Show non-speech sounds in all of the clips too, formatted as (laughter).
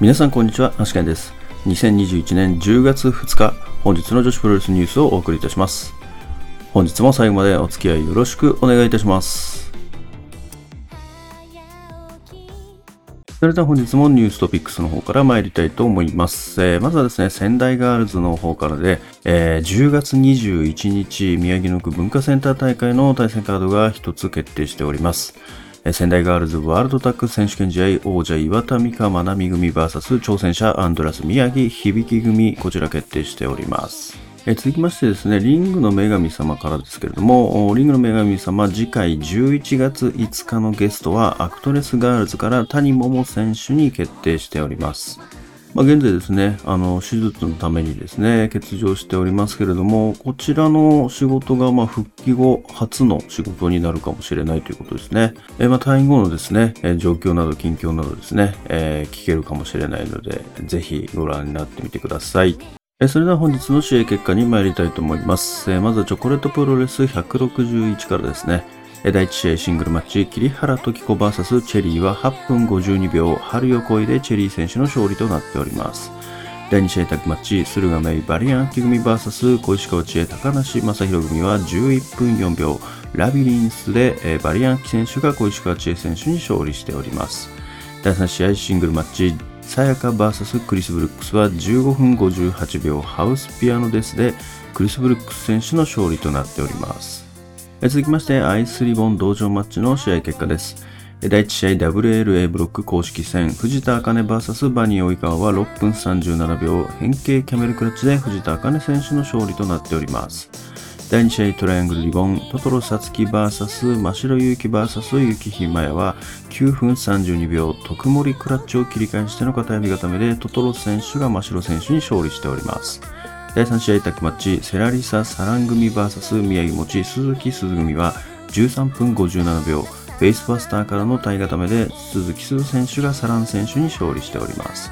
皆さんこんにちは、アシケンです。2021年10月2日、本日の女子プロレスニュースをお送りいたします。本日も最後までお付き合いよろしくお願いいたします。それでは本日もニューストピックスの方から参りたいと思います。えー、まずはですね、仙台ガールズの方からで、えー、10月21日、宮城野区文化センター大会の対戦カードが一つ決定しております。仙台ガールズワールドタッグ選手権試合王者岩田美香愛美組 VS 挑戦者アンドラス宮城響組こちら決定しております。え続きましてですね、リングの女神様からですけれども、リングの女神様次回11月5日のゲストはアクトレスガールズから谷桃選手に決定しております。まあ、現在ですね、あの、手術のためにですね、欠場しておりますけれども、こちらの仕事が、ま復帰後初の仕事になるかもしれないということですね。えー、ま、退院後のですね、え状況など、近況などですね、えー、聞けるかもしれないので、ぜひご覧になってみてください。それでは本日の試合結果に参りたいと思います。まずはチョコレートプロレス161からですね。第1試合シングルマッチ、桐原時子 VS チェリーは8分52秒、春よこいでチェリー選手の勝利となっております。第2試合タッグマッチ、駿河メイバリアンキ組 VS 小石川知恵高梨正宏組は11分4秒、ラビリンスでバリアンキ選手が小石川知恵選手に勝利しております。第3試合シングルマッチ、さやか VS クリス・ブルックスは15分58秒ハウスピアノデスでクリス・ブルックス選手の勝利となっております。続きまして、アイスリボン同場マッチの試合結果です。第1試合 WLA ブロック公式戦、藤田茜 VS バニー及川は6分37秒、変形キャメルクラッチで藤田茜選手の勝利となっております。第2試合トライアングルリボン、トトロサツキ VS 真白ゆうき VS ゆきひまやは9分32秒、特盛クラッチを切り返しての片指固めでトトロ選手が真白選手に勝利しております。第3試合タッグマッチ、セラリサ・サラン組 VS 宮城持鈴木鈴組は13分57秒、フェイスバスターからの体固めで鈴木鈴選手がサラン選手に勝利しております。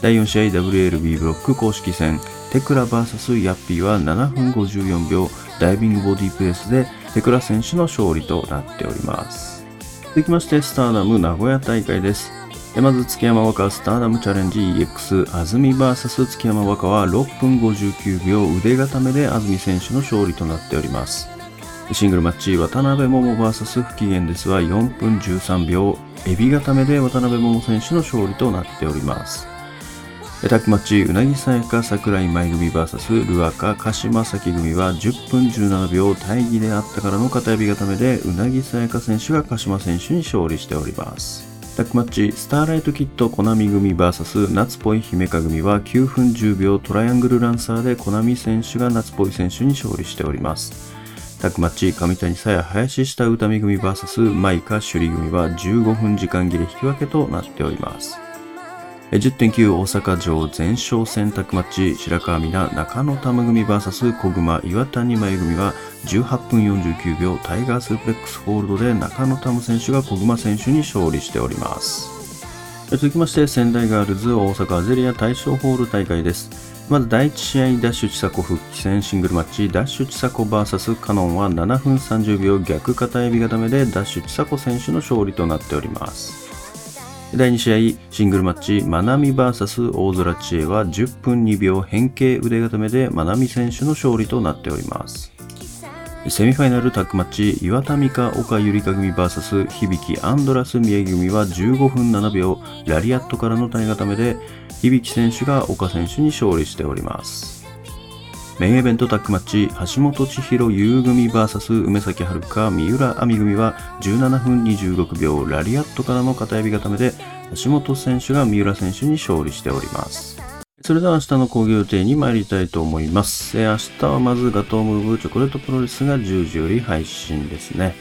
第4試合 WLB ブロック公式戦、テクラ VS ヤッピーは7分54秒、ダイビングボディプレスでテクラ選手の勝利となっております。続きまして、スターダム名古屋大会です。まず月山若スターダムチャレンジ EX 安住 VS 月山若は6分59秒腕固めで安住選手の勝利となっております。シングルマッチ渡辺桃 VS 不機嫌ですは4分13秒エビ固めで渡辺桃選手の勝利となっております。タッグマッチうなぎさやか桜井舞組 VS ルアカ鹿島崎組は10分17秒大義であったからの片指固めでうなぎさやか選手が鹿島選手に勝利しております。タッグマッチ、スターライトキットコナミ組 VS 夏っぽい姫香組は9分10秒トライアングルランサーでコナミ選手が夏っぽい選手に勝利しております。タッグマッチ、上谷さや林下歌見組 VS マイカ首里組は15分時間切れ引き分けとなっております。10.9大阪城前哨戦択マッチ白川美奈中野玉組 VS 小熊岩谷真由組は18分49秒タイガースープレックスホールドで中野玉選手が小熊選手に勝利しております。続きまして仙台ガールズ大阪アゼリア大賞ホール大会です。まず第1試合ダッシュ千佐子復帰戦シングルマッチダッシュ千佐子 VS カノンは7分30秒逆片指固めでダッシュ千佐子選手の勝利となっております。第2試合シングルマッチマナミ VS 大空知恵は10分2秒変形腕固めでマナミ選手の勝利となっております。セミファイナルタッグマッチ岩田美香岡ゆりか組 VS 響アンドラス宮城組は15分7秒ラリアットからの体固めで響選手が岡選手に勝利しております。メインイベントタッグマッチ、橋本千尋優組 VS 梅崎遥三浦亜美組は17分26秒ラリアットからの片指固めで橋本選手が三浦選手に勝利しております。それでは明日の興行予定に参りたいと思います。明日はまずガトームーブチョコレートプロレスが10時より配信ですね。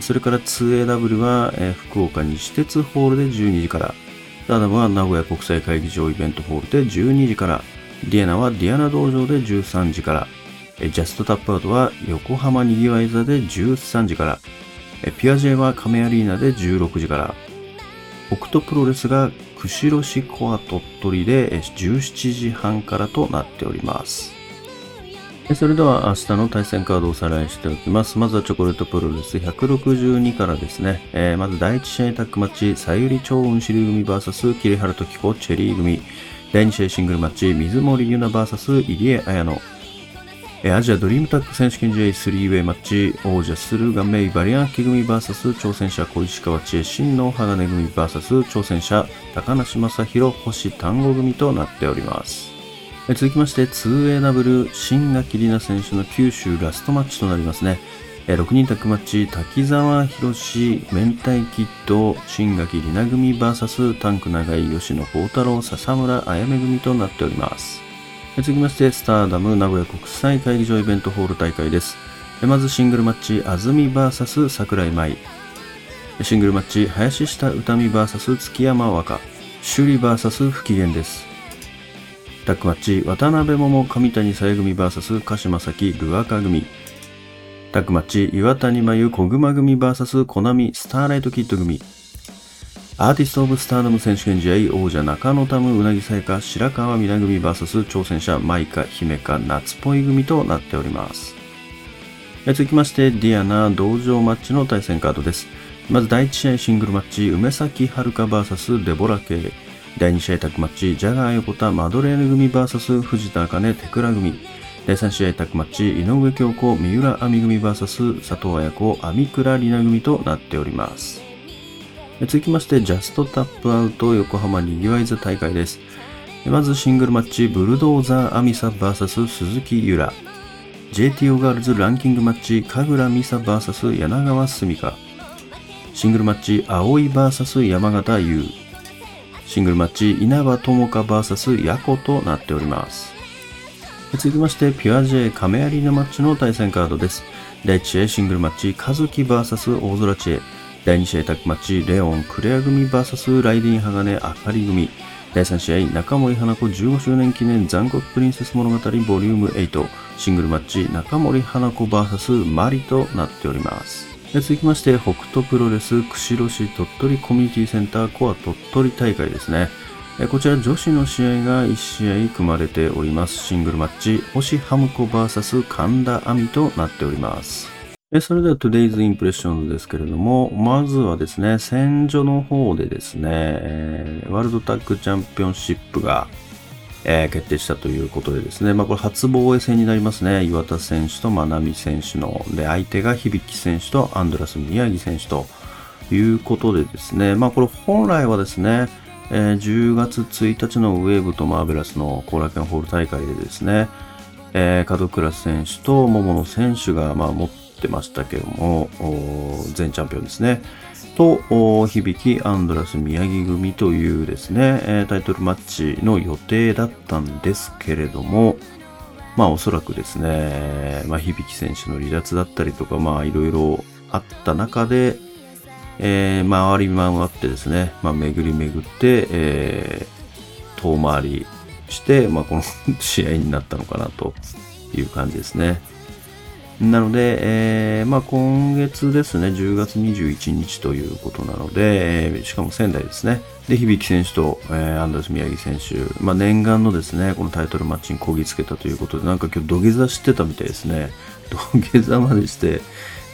それから 2AW は福岡西鉄ホールで12時から、スターダムは名古屋国際会議場イベントホールで12時から、ディアナはディアナ道場で13時から、ジャストタップアウトは横浜にぎわい座で13時から、ピュアジェは亀アリーナで16時から、北斗プロレスが釧路市コア鳥取で17時半からとなっております。それでは明日の対戦カードをおさらいしておきます。まずはチョコレートプロレス162からですね。えー、まず第1試合タッグマッチ、さゆり超雲シリ組 VS 桐原時子チェリー組。第2試合シングルマッチ、水森優奈 VS 入江彩乃。アジアドリームタッグ選手権試合3ウェイマッチ、王者駿河メイバリアンキ組 VS 挑戦者小石川知恵真の鋼組 VS 挑戦者高梨正宏星単語組となっております。続きまして 2AW 新垣里奈選手の九州ラストマッチとなりますね。6人タッグマッチ、滝沢博士、明太キッド、新垣里奈組 VS タンク長井吉野幸太郎、笹村あやめ組となっております。続きまして、スターダム名古屋国際会議場イベントホール大会です。まずシングルマッチ、安住 VS 桜井舞。シングルマッチ、林下歌美 VS 月山和歌。首里 VS 不機嫌です。タッグマッチ、渡辺桃上谷さや組 VS 鹿島崎ルアカ組。タッグマッチ、岩谷真由小熊組 VS コナミスターライトキッド組。アーティスト・オブ・スターダム選手権試合王者中野タムうなぎさやか白川みな組 VS 挑戦者マイカ姫か夏っぽい組となっております。続きましてディアナ同場マッチの対戦カードです。まず第1試合シングルマッチ梅崎遥 VS デボラ系第2試合タッグマッチジャガー横田マドレーヌ組 VS 藤田茜テクラ組。第3試合タッグマッチ井上京子三浦亜美組 VS 佐藤綾子網倉里奈組となっております続きまして、ジャストタップアウト横浜にぎわい座大会です。まずシングルマッチ、ブルドーザーアミサ VS 鈴木ゆら。JTO ガールズランキングマッチ、神楽美沙 VS 柳川澄香。シングルマッチ、葵 VS 山形優。シングルマッチ、稲葉友香 VS ヤコとなっております。続きまして、ピュア J 亀有のマッチの対戦カードです。第1試合シングルマッチ、和樹 VS 大空知恵。第2試合タッグマッチ、レオン、クレア組 VS ライディン鋼、あかり組。第3試合、中森花子15周年記念残酷プリンセス物語ボリューム8。シングルマッチ、中森花子 VS マリとなっております。続きまして、北斗プロレス釧路市鳥取コミュニティセンターコア鳥取大会ですね。こちら女子の試合が1試合組まれております。シングルマッチ、星ハムコ VS 神田亜美となっております。それでは Today's Impressions ですけれども、まずはですね、戦場の方でですね、ワールドタッグチャンピオンシップが、決定したということでですね、まあこれ初防衛戦になりますね。岩田選手と真波選手の、で、相手が響選手とアンドラス宮城選手ということでですね、まあこれ本来はですね、えー、10月1日のウェーブとマーベラスの後楽園ホール大会でですね、えー、門倉選手と桃野選手が、まあ、持ってましたけども、前チャンピオンですね。と、響アンドラス宮城組というですね、タイトルマッチの予定だったんですけれども、まあおそらくですね、まあ響選手の離脱だったりとか、まあいろいろあった中で、えー、回り回ってですね、まあ巡り巡って、えー、遠回りして、まあこの (laughs) 試合になったのかなという感じですね。なので、えー、まあ、今月ですね、10月21日ということなので、えー、しかも仙台ですね。で、響選手と、えー、アンダース宮城選手、まあ、念願のですね、このタイトルマッチにこぎつけたということで、なんか今日土下座してたみたいですね。土下座までして、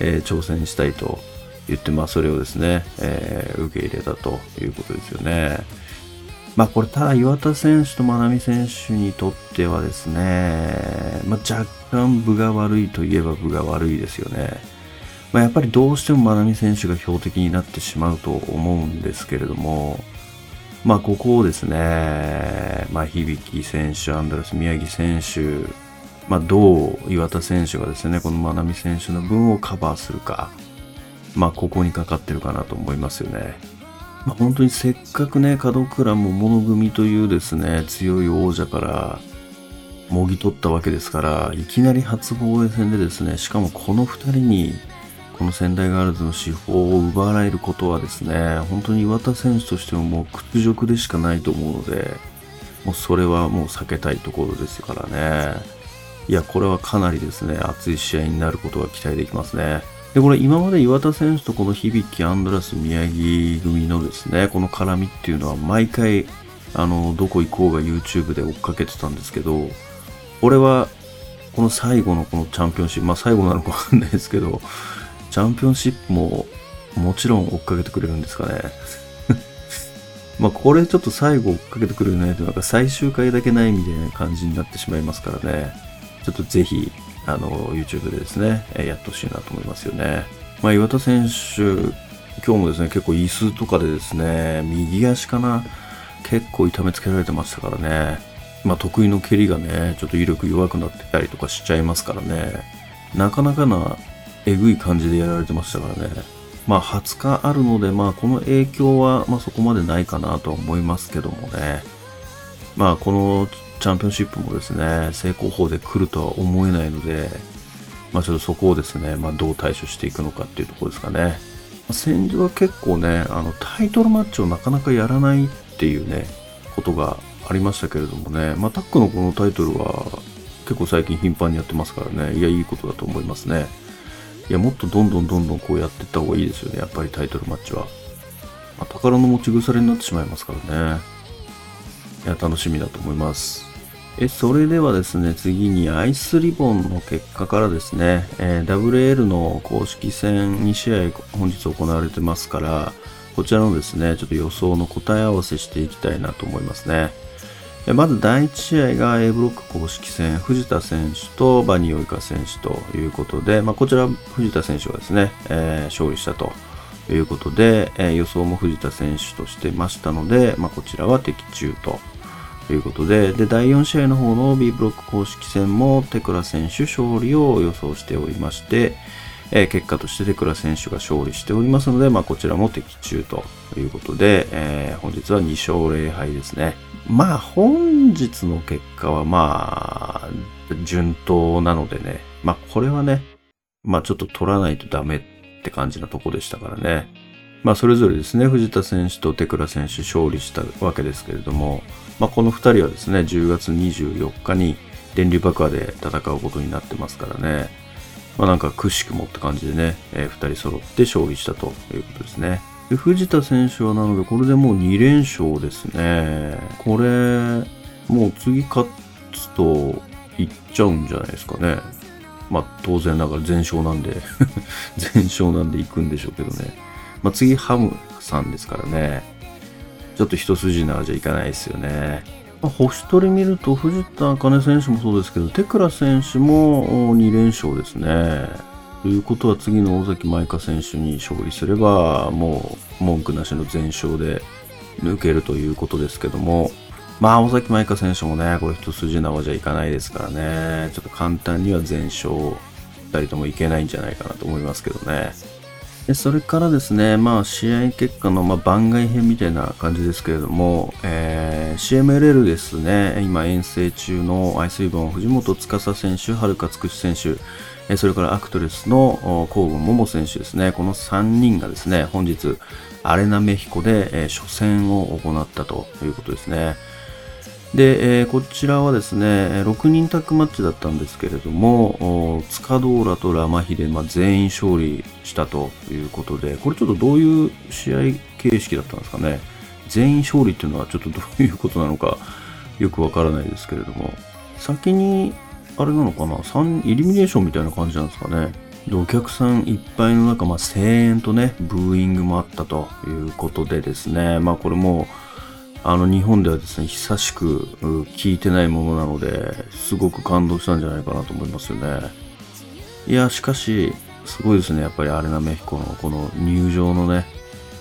えー、挑戦したいと言って、まあ、それをですね、えー、受け入れたということですよね。まあこれただ岩田選手と真波選手にとってはですね、まあ、若干分が悪いといえば分が悪いですよね。まあ、やっぱりどうしても真波選手が標的になってしまうと思うんですけれども、まあここをですね、まあ響選手、アンドレス宮城選手、まあどう岩田選手がですね、この真波選手の分をカバーするか、まあここにかかってるかなと思いますよね。まあ、本当にせっかくね、門倉も物組というですね、強い王者からもぎ取ったわけですから、いきなり初防衛戦でですね、しかもこの2人に、この仙台ガールズの司法を奪われることはですね、本当に岩田選手としてももう屈辱でしかないと思うので、もうそれはもう避けたいところですからね。いや、これはかなりですね、熱い試合になることが期待できますね。で、これ今まで岩田選手とこの響アンドラス宮城組のですね、この絡みっていうのは毎回、あの、どこ行こうが YouTube で追っかけてたんですけど、俺はこの最後のこのチャンピオンシップ、まあ最後なのかわかんないですけど、チャンピオンシップももちろん追っかけてくれるんですかね。(laughs) まあこれちょっと最後追っかけてくれないとなんか最終回だけないみたいな感じになってしまいますからね。ちょっとぜひ、あの、YouTube でですね、やってほしいなと思いますよね。まあ岩田選手、今日もですね、結構椅子とかでですね、右足かな、結構痛めつけられてましたからね。まあ得意の蹴りがね、ちょっと威力弱くなってたりとかしちゃいますからね。なかなかな、えぐい感じでやられてましたからね。まあ20日あるので、まあこの影響は、まあそこまでないかなとは思いますけどもね。まあこのチャンピオンシップもですね、成功法で来るとは思えないので、まあちょっとそこをですね、まあどう対処していくのかっていうところですかね。戦時は結構ね、あのタイトルマッチをなかなかやらないっていうね、ことがありましたけれどもね、まあタックのこのタイトルは結構最近頻繁にやってますからね、いや、いいことだと思いますね。いや、もっとどんどんどんどんこうやっていった方がいいですよね、やっぱりタイトルマッチは。まあ、宝の持ち腐れになってしまいますからね。いや、楽しみだと思います。え、それではですね、次にアイスリボンの結果からですね、えー、WL の公式戦2試合本日行われてますから、こちらのですね、ちょっと予想の答え合わせしていきたいなと思いますね。まず第1試合が A ブロック公式戦、藤田選手とバニーオイカ選手ということで、まあ、こちら藤田選手がですね、えー、勝利したということで、えー、予想も藤田選手としてましたので、まあ、こちらは的中とということで、で、第4試合の方の B ブロック公式戦もテクラ選手勝利を予想しておりまして、えー、結果としてテクラ選手が勝利しておりますので、まあ、こちらも的中ということで、えー、本日は2勝0敗ですね。まあ、本日の結果はまあ、順当なのでね。まあ、これはね、まあちょっと取らないとダメって感じなとこでしたからね。まあそれぞれですね、藤田選手と手倉選手勝利したわけですけれども、まあこの2人はですね、10月24日に電流爆破で戦うことになってますからね。まあなんかくしくもって感じでね、えー、2人揃って勝利したということですね。で藤田選手はなので、これでもう2連勝ですね。これ、もう次勝つといっちゃうんじゃないですかね。まあ当然ながら全勝なんで (laughs) 全勝なんで行くんでしょうけどね。まあ次ハムさんですからね。ちょっと一筋縄じゃいかないですよね。まあ、星取り見ると藤田茜選手もそうですけど、手倉選手も2連勝ですね。ということは次の大崎舞香選手に勝利すれば、もう文句なしの全勝で抜けるということですけども、まあ、大崎舞香選手もね、これ一筋縄じゃいかないですからね、ちょっと簡単には全勝2人ともいけないんじゃないかなと思いますけどね。でそれからですね、まあ、試合結果の、まあ、番外編みたいな感じですけれども、えー、CMLL ですね、今遠征中のアイスイボン藤本司選手、はるかつくし選手、それからアクトレスの河野桃選手ですね。この3人がですね、本日、アレナメヒコで初戦を行ったということですね。で、えー、こちらはですね、6人タッグマッチだったんですけれども、塚ドーラとラマヒで、まあ、全員勝利したということで、これちょっとどういう試合形式だったんですかね？全員勝利っていうのはちょっとどういうことなのかよくわからないですけれども、先にあれなのかな ?3 イルミネーションみたいな感じなんですかね？で、お客さんいっぱいの中、まあ、声援とね、ブーイングもあったということでですね、まあ、これも、あの、日本ではですね、久しく聞いてないものなので、すごく感動したんじゃないかなと思いますよね。いや、しかし、すごいですね。やっぱりアレナメヒコのこの入場のね、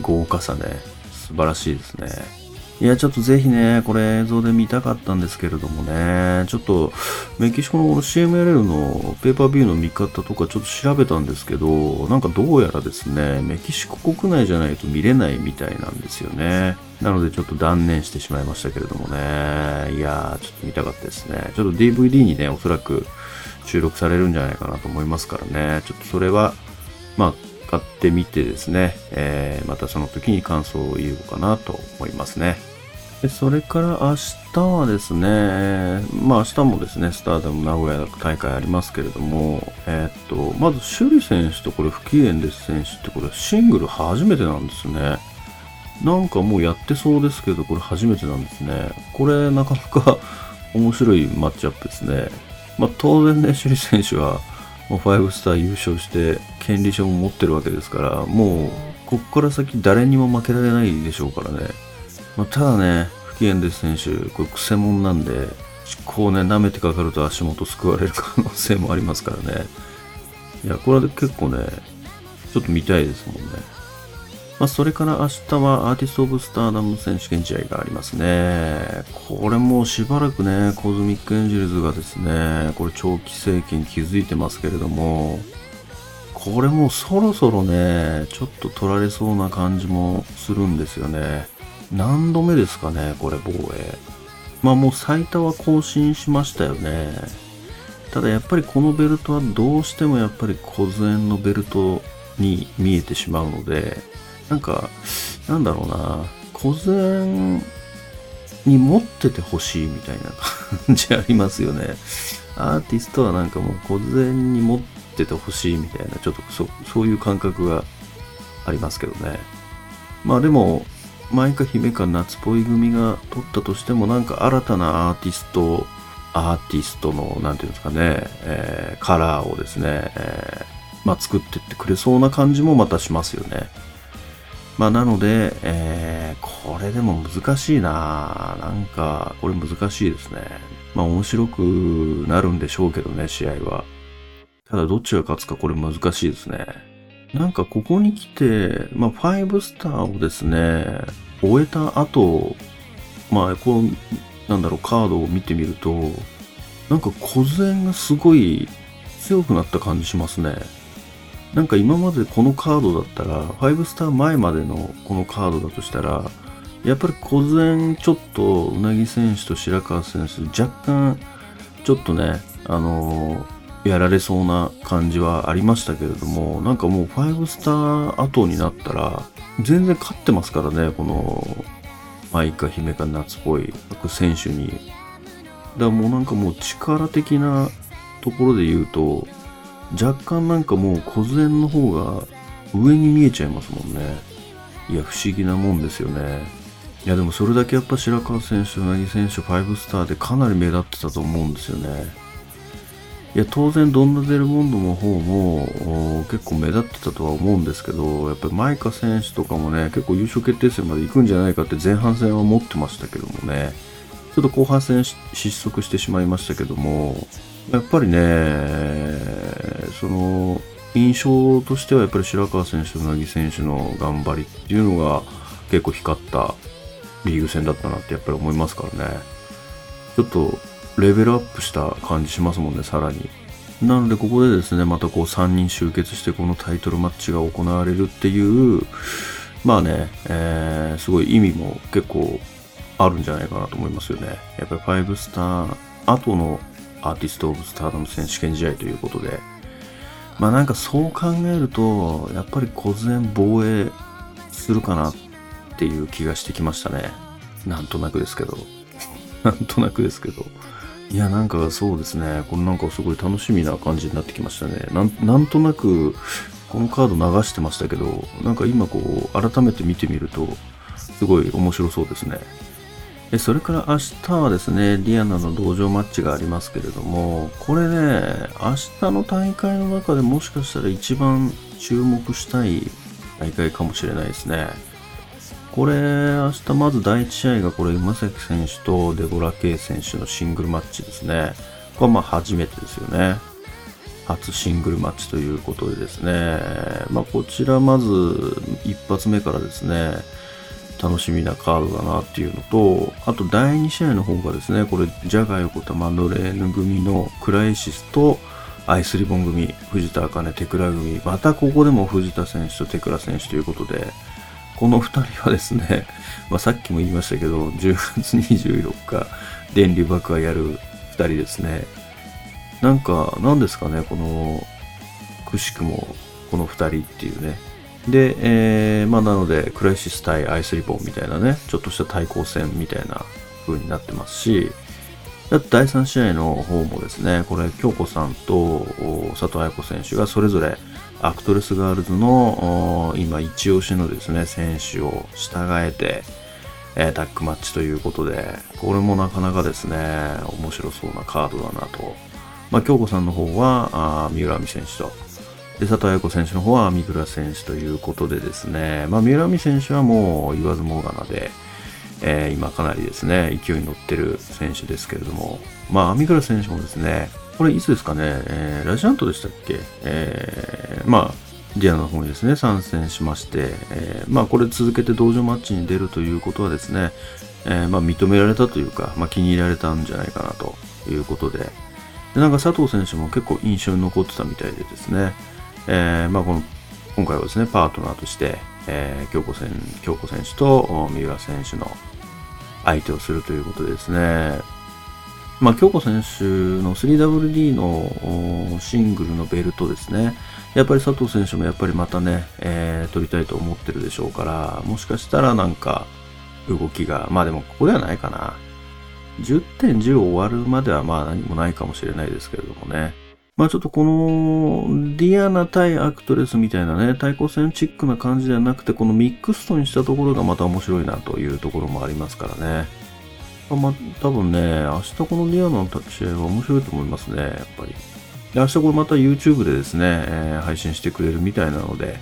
豪華さね、素晴らしいですね。いや、ちょっとぜひね、これ映像で見たかったんですけれどもね、ちょっとメキシコの CMLL のペーパービューの見方とかちょっと調べたんですけど、なんかどうやらですね、メキシコ国内じゃないと見れないみたいなんですよね。なのでちょっと断念してしまいましたけれどもね、いやー、ちょっと見たかったですね。ちょっと DVD にね、おそらく収録されるんじゃないかなと思いますからね、ちょっとそれは、まあ、買ってみてですね、えー、またその時に感想を言おうかなと思いますね。でそれから明日はですね、まあ明日もですね、スターダム名古屋大会ありますけれども、えー、っと、まず首里選手とこれ不機嫌です選手ってこれシングル初めてなんですね。なんかもうやってそうですけど、これ初めてなんですね。これなかなか面白いマッチアップですね。まあ、当然ね、首里選手は、もう5スター優勝して権利書も持ってるわけですから、もう、こっから先誰にも負けられないでしょうからね。まあ、ただね、不機嫌です選手、これ癖者なんで、こうね、舐めてかかると足元すくわれる可能性もありますからね。いや、これは結構ね、ちょっと見たいですもんね。まあ、それから明日はアーティスト・オブ・スターダム選手権試合がありますね。これもしばらくね、コズミック・エンジェルズがですね、これ長期政権築いてますけれども、これもそろそろね、ちょっと取られそうな感じもするんですよね。何度目ですかね、これ防衛。まあもう最多は更新しましたよね。ただやっぱりこのベルトはどうしてもやっぱり小銭のベルトに見えてしまうので、なんか、なんだろうな、小銭に持っててほしいみたいな感じありますよね。アーティストはなんかもう小銭に持っててほしいみたいな、ちょっとそそういう感覚がありますけどね。まあでも、マイカ姫か夏っぽい組が撮ったとしても、なんか新たなアーティスト、アーティストの、なんていうんですかね、えー、カラーをですね、えー、まあ作ってってくれそうな感じもまたしますよね。まあ、なので、えー、これでも難しいななんか、これ難しいですね。まあ、面白くなるんでしょうけどね、試合は。ただ、どっちが勝つかこれ難しいですね。なんか、ここに来て、まあ、5スターをですね、終えた後、まあ、こう、なんだろう、カードを見てみると、なんか小銭がすごい強くなった感じしますね。なんか今までこのカードだったら、5スター前までのこのカードだとしたら、やっぱり小然ちょっとうなぎ選手と白川選手、若干ちょっとね、あのー、やられそうな感じはありましたけれども、なんかもう5スター後になったら、全然勝ってますからね、この、舞か姫か夏っぽい選手に。だからもうなんかもう力的なところで言うと、若干なんかもう小銭の方が上に見えちゃいますもんね。いや、不思議なもんですよね。いや、でもそれだけやっぱ白川選手、うなぎ選手、5スターでかなり目立ってたと思うんですよね。いや、当然、ドンナデルモンドの方も結構目立ってたとは思うんですけど、やっぱりマイカ選手とかもね、結構優勝決定戦まで行くんじゃないかって前半戦は持ってましたけどもね、ちょっと後半戦失速してしまいましたけども、やっぱりね、その、印象としてはやっぱり白川選手となぎ選手の頑張りっていうのが結構光ったリーグ戦だったなってやっぱり思いますからね。ちょっとレベルアップした感じしますもんね、さらに。なのでここでですね、またこう3人集結してこのタイトルマッチが行われるっていう、まあね、えー、すごい意味も結構あるんじゃないかなと思いますよね。やっぱり5スター後のアーティスト・オブ・スターダム選手権試合ということで、まあなんかそう考えると、やっぱり小然防衛するかなっていう気がしてきましたね。なんとなくですけど。(laughs) なんとなくですけど。いや、なんかそうですね。これなんかすごい楽しみな感じになってきましたね。なんなんとなく、このカード流してましたけど、なんか今こう、改めて見てみると、すごい面白そうですね。それから明日はですね、リアナの道場マッチがありますけれども、これね、明日の大会の中でもしかしたら一番注目したい大会かもしれないですね。これ、明日まず第1試合がこれ、馬崎選手とデボラ・ケイ選手のシングルマッチですね。これはまあ初めてですよね。初シングルマッチということでですね。まあこちらまず一発目からですね、楽しみなカードだなっていうのと、あと第2試合の方がですね、これ、ジャガ横田マドレーヌ組のクライシスとアイスリボン組、藤田茜テクラ組、またここでも藤田選手とテクラ選手ということで、この2人はですね、(laughs) まあ、さっきも言いましたけど、10月24日、電流爆破やる2人ですね。なんか、何ですかね、この、くしくも、この2人っていうね、で、えー、まあなので、クライシス対アイスリボンみたいなね、ちょっとした対抗戦みたいな風になってますし、あと第3試合の方もですね、これ、京子さんと佐藤綾子選手がそれぞれアクトレスガールズの今一押しのですね、選手を従えて、えー、タッグマッチということで、これもなかなかですね、面白そうなカードだなと。まあ、京子さんの方は、あ三浦亜美選手と、で、佐藤綾子選手の方は三倉選手ということでですね、まあ、三浦亜美選手はもう言わずもがなで、えー、今かなりですね、勢いに乗ってる選手ですけれども、まあ、三倉選手もですね、これいつですかね、えー、ラジアントでしたっけ？えー、まあ、ディアナの方にですね、参戦しまして、えー、まあ、これ続けて道場マッチに出るということはですね、えー、まあ、認められたというか、まあ、気に入られたんじゃないかなということで、でなんか佐藤選手も結構印象に残ってたみたいでですね、えー、まあ、この今回はですね、パートナーとして、えー、京子選京子選手と三浦選手の相手をするということですね、まあ、京子選手の 3WD のシングルのベルトですね、やっぱり佐藤選手もやっぱりまたね、えー、取りたいと思ってるでしょうから、もしかしたらなんか動きが、まあでもここではないかな。10点10終わるまではまあ何もないかもしれないですけれどもね。まあちょっとこのディアナ対アクトレスみたいなね、対抗戦チックな感じではなくて、このミックストにしたところがまた面白いなというところもありますからね。まあ、多分ね、明日このディアナの試合は面白いと思いますね、やっぱり。で明日これまた YouTube でですね、えー、配信してくれるみたいなので、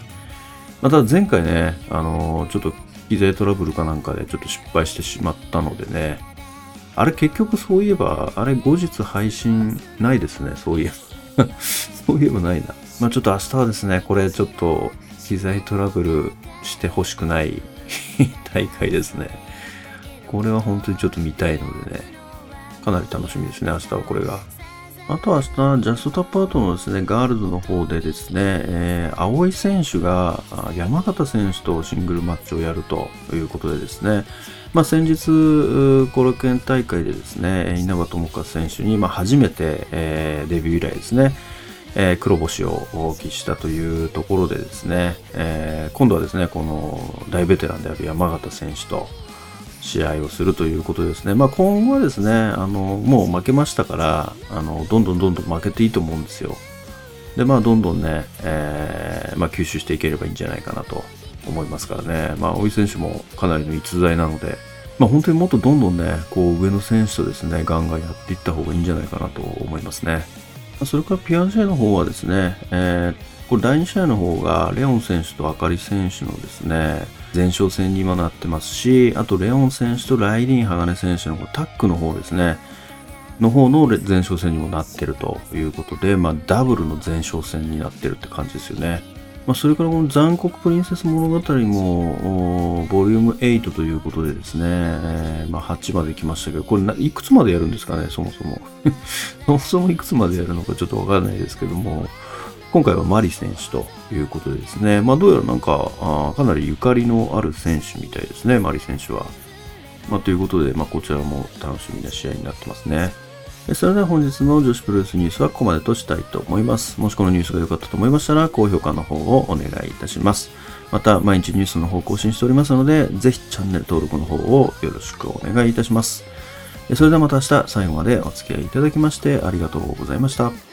また前回ね、あのー、ちょっと機材トラブルかなんかでちょっと失敗してしまったのでね、あれ結局そういえば、あれ後日配信ないですね、そういえば。(laughs) そういえばないな。まあちょっと明日はですね、これちょっと機材トラブルしてほしくない (laughs) 大会ですね。これは本当にちょっと見たいのでね、かなり楽しみですね、明日はこれが。あとは明日、ジャストタップアウトのですね、ガールズの方でですね、えー、青井選手が山形選手とシングルマッチをやるということでですね、まあ、先日、コロケン大会でですね、稲葉智和選手に、まあ、初めて、えー、デビュー以来ですね、えー、黒星を喫したというところでですね、えー、今度はですね、この大ベテランである山形選手と試合をするということですね。まあ、今後はですね、あの、もう負けましたから、あの、どんどんどんどん負けていいと思うんですよ。で、まあ、どんどんね、えー、まあ、吸収していければいいんじゃないかなと思いますからね。まあ、大井選手もかなりの逸材なので、まあ、本当にもっとどんどんね、こう、上の選手とですね、ガンガンやっていった方がいいんじゃないかなと思いますね。それからピアンシェの方はですね、えー、これ第2試合の方が、レオン選手とあかり選手のですね、前哨戦にもなってますし、あとレオン選手とライリン・鋼選手のタックの方ですね、の方の前哨戦にもなってるということで、まあ、ダブルの前哨戦になってるって感じですよね。まあ、それからこの残酷プリンセス物語も、ボリューム8ということでですね、えー、まあ、8まで来ましたけど、これいくつまでやるんですかね、そもそも。(laughs) そもそもいくつまでやるのかちょっとわからないですけども、今回はマリ選手ということでですね、まあ、どうやらなんかあかなりゆかりのある選手みたいですね、マリ選手は。まあ、ということで、まあ、こちらも楽しみな試合になってますね。それでは本日の女子プロレスニュースはここまでとしたいと思います。もしこのニュースが良かったと思いましたら、高評価の方をお願いいたします。また、毎日ニュースの方更新しておりますので、ぜひチャンネル登録の方をよろしくお願いいたします。それではまた明日最後までお付き合いいただきましてありがとうございました。